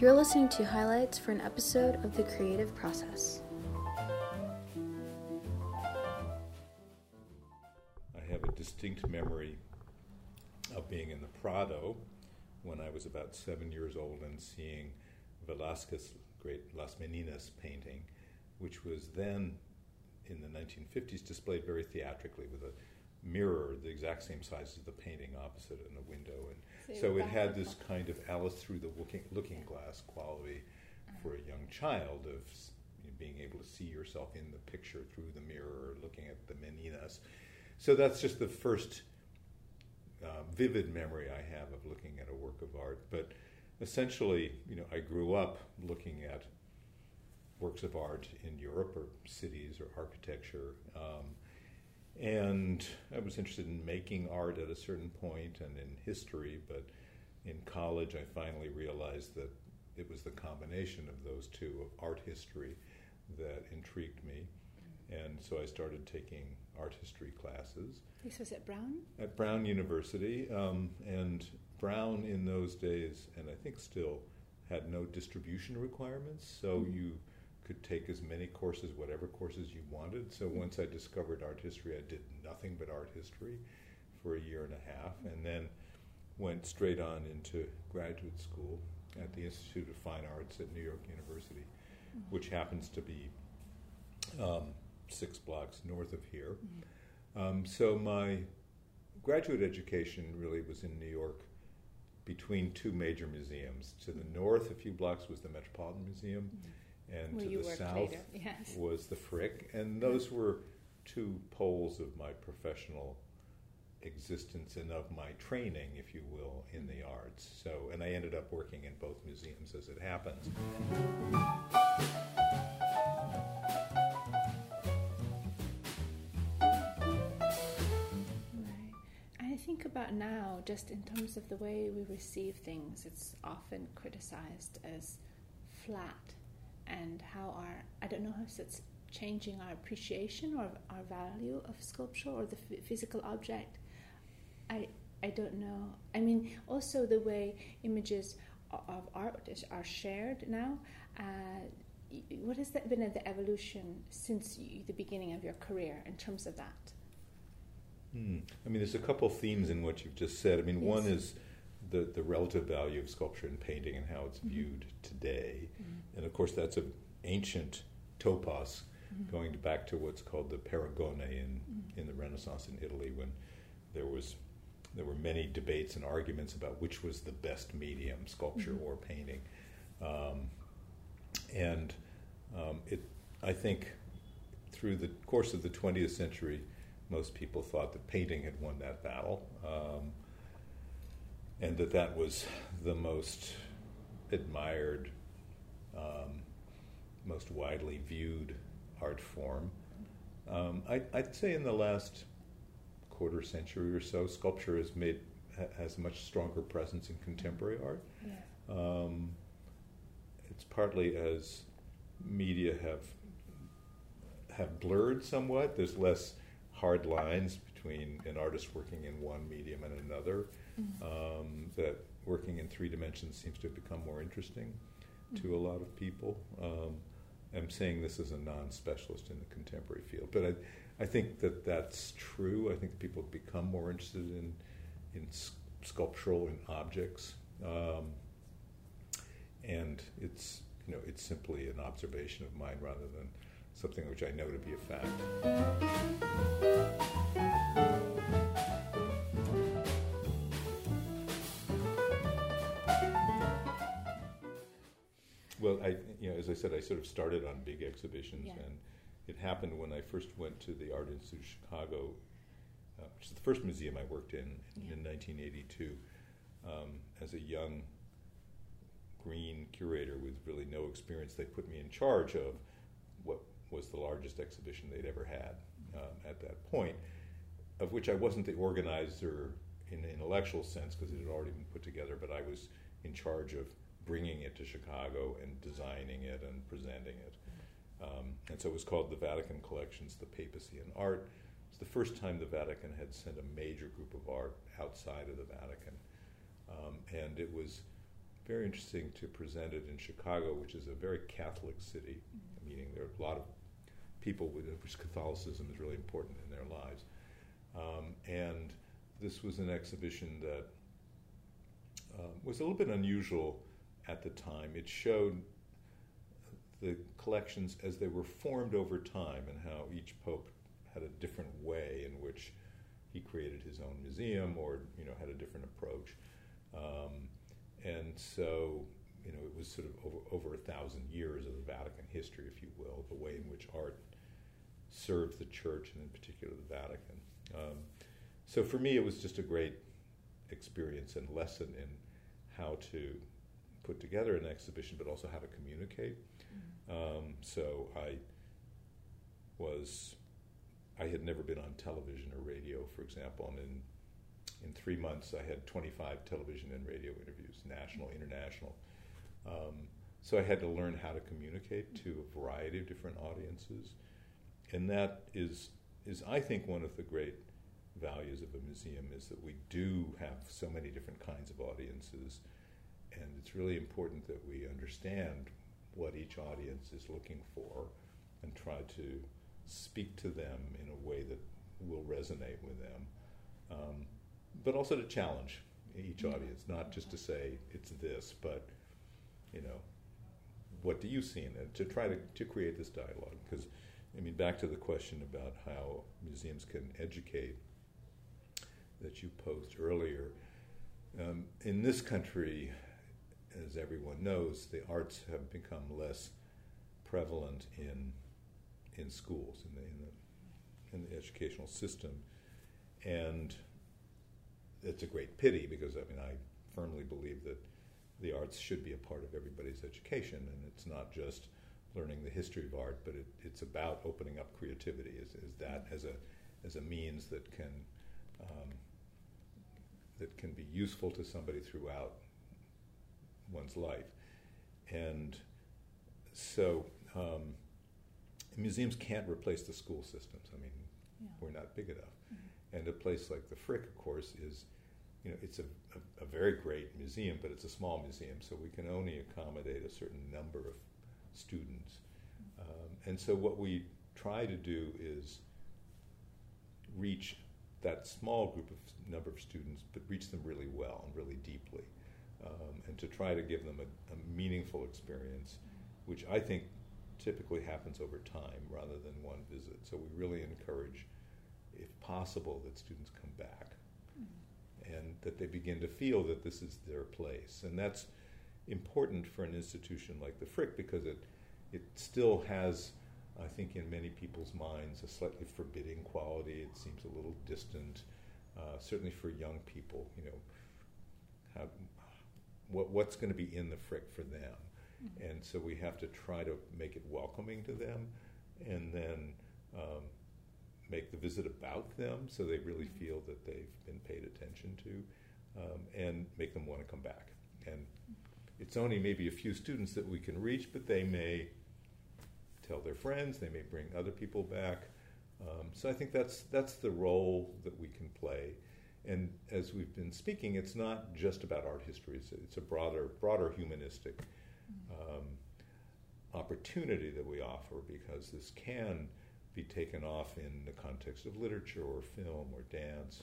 You're listening to highlights for an episode of The Creative Process. I have a distinct memory of being in the Prado when I was about seven years old and seeing Velázquez's great Las Meninas painting, which was then in the 1950s displayed very theatrically with a mirror the exact same size as the painting opposite in the window. And so, so it had this kind of alice through the looking, looking glass quality for a young child of you know, being able to see yourself in the picture through the mirror looking at the meninas so that's just the first uh, vivid memory i have of looking at a work of art. But essentially you know i grew up looking at works of art in europe or cities or architecture. Um, and I was interested in making art at a certain point and in history, but in college I finally realized that it was the combination of those two, of art history, that intrigued me. And so I started taking art history classes. This was at Brown? At Brown University. Um, and Brown in those days, and I think still, had no distribution requirements. So mm-hmm. you could take as many courses, whatever courses you wanted. So once I discovered art history, I did nothing but art history for a year and a half, and then went straight on into graduate school at the Institute of Fine Arts at New York University, mm-hmm. which happens to be um, six blocks north of here. Mm-hmm. Um, so my graduate education really was in New York between two major museums. To the north, a few blocks, was the Metropolitan Museum. Mm-hmm and Where to the south yes. was the Frick, and those were two poles of my professional existence and of my training, if you will, in the mm-hmm. arts. So, and I ended up working in both museums as it happens. I think about now, just in terms of the way we receive things, it's often criticized as flat and how our I don't know if it's changing our appreciation or our value of sculpture or the f- physical object. I I don't know. I mean, also the way images of art are shared now. Uh, what has that been the evolution since the beginning of your career in terms of that? Hmm. I mean, there's a couple themes in what you've just said. I mean, yes. one is the, the relative value of sculpture and painting and how it's mm-hmm. viewed today. Mm-hmm. And of course, that's an ancient topos mm-hmm. going back to what's called the Paragone in, mm-hmm. in the Renaissance in Italy when there was there were many debates and arguments about which was the best medium, sculpture mm-hmm. or painting. Um, and um, it, I think through the course of the 20th century, most people thought that painting had won that battle. Um, and that that was the most admired, um, most widely viewed art form. Um, I, would say in the last quarter century or so, sculpture has made has a much stronger presence in contemporary art. Yeah. Um, it's partly as media have have blurred somewhat. There's less hard lines between an artist working in one medium and another mm-hmm. um, that working in three dimensions seems to have become more interesting mm-hmm. to a lot of people. Um, I'm saying this as a non-specialist in the contemporary field, but I, I think that that's true. I think people have become more interested in in sculptural and objects, um, and it's you know it's simply an observation of mine rather than something which I know to be a fact. Well, I, you know, as I said, I sort of started on big exhibitions, yeah. and it happened when I first went to the Art Institute of Chicago, uh, which is the first museum I worked in yeah. in 1982, um, as a young green curator with really no experience. They put me in charge of was the largest exhibition they'd ever had um, at that point, of which I wasn't the organizer in an intellectual sense because it had already been put together, but I was in charge of bringing it to Chicago and designing it and presenting it. Um, and so it was called the Vatican Collections, the Papacy and Art. It's the first time the Vatican had sent a major group of art outside of the Vatican. Um, and it was very interesting to present it in Chicago, which is a very Catholic city, mm-hmm. meaning there are a lot of people with which Catholicism is really important in their lives. Um, and this was an exhibition that uh, was a little bit unusual at the time. It showed the collections as they were formed over time and how each pope had a different way in which he created his own museum or you know had a different approach. Um, and so you know it was sort of over, over a thousand years of the Vatican history, if you will, the way in which art served the church and in particular the Vatican. Um, so for me, it was just a great experience and lesson in how to put together an exhibition, but also how to communicate. Mm-hmm. Um, so I was, I had never been on television or radio, for example, and in in three months I had 25 television and radio interviews, national, international. Um, so I had to learn how to communicate to a variety of different audiences, and that is is I think one of the great values of a museum is that we do have so many different kinds of audiences, and it's really important that we understand what each audience is looking for and try to speak to them in a way that will resonate with them, um, but also to challenge each audience, not just to say it's this, but you know, what do you see in it? To try to, to create this dialogue, because I mean, back to the question about how museums can educate that you posed earlier. Um, in this country, as everyone knows, the arts have become less prevalent in in schools in the, in the, in the educational system, and it's a great pity because I mean I firmly believe that the arts should be a part of everybody's education, and it's not just learning the history of art, but it, it's about opening up creativity as, as that as a as a means that can um, that can be useful to somebody throughout one's life. And so um, museums can't replace the school systems. I mean, yeah. we're not big enough. And a place like the Frick, of course, is, you know, it's a, a, a, very great museum, but it's a small museum, so we can only accommodate a certain number of students. Um, and so what we try to do is reach that small group of number of students, but reach them really well and really deeply, um, and to try to give them a, a, meaningful experience, which I think typically happens over time rather than one visit. So we really encourage, if possible, that students come back mm-hmm. and that they begin to feel that this is their place, and that's important for an institution like the Frick because it it still has I think in many people's minds a slightly forbidding quality. It seems a little distant, uh, certainly for young people. You know, how, what what's going to be in the frick for them, mm-hmm. and so we have to try to make it welcoming to them, and then. Um, make the visit about them so they really mm-hmm. feel that they've been paid attention to um, and make them want to come back. And mm-hmm. it's only maybe a few students that we can reach, but they may tell their friends. They may bring other people back. Um, so I think that's that's the role that we can play. And as we've been speaking, it's not just about art history. It's, it's a broader broader humanistic um, opportunity that we offer because this can be taken off in the context of literature or film or dance.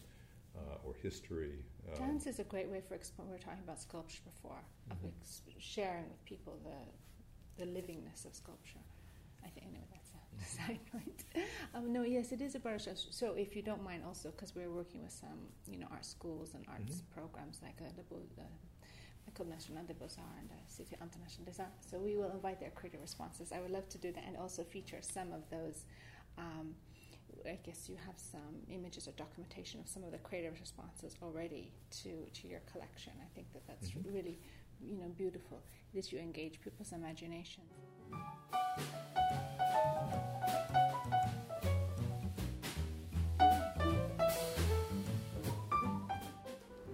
Uh, or history. Um, Dance is a great way for expo- we were talking about sculpture before, mm-hmm. of ex- sharing with people the the livingness of sculpture. I think anyway, that's a side point. Um, no, yes, it is a broader So, if you don't mind, also because we're working with some, you know, art schools and arts mm-hmm. programs like uh, the, the École Nationale des Beaux-Arts and the Cité Internationale des Arts. So we will invite their creative responses. I would love to do that and also feature some of those. Um, I guess you have some images or documentation of some of the creative responses already to to your collection. I think that that's mm-hmm. really, you know, beautiful. That you engage people's imaginations.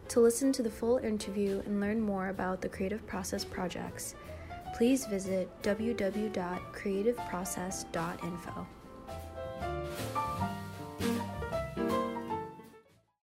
To listen to the full interview and learn more about the Creative Process projects, please visit www.creativeprocess.info.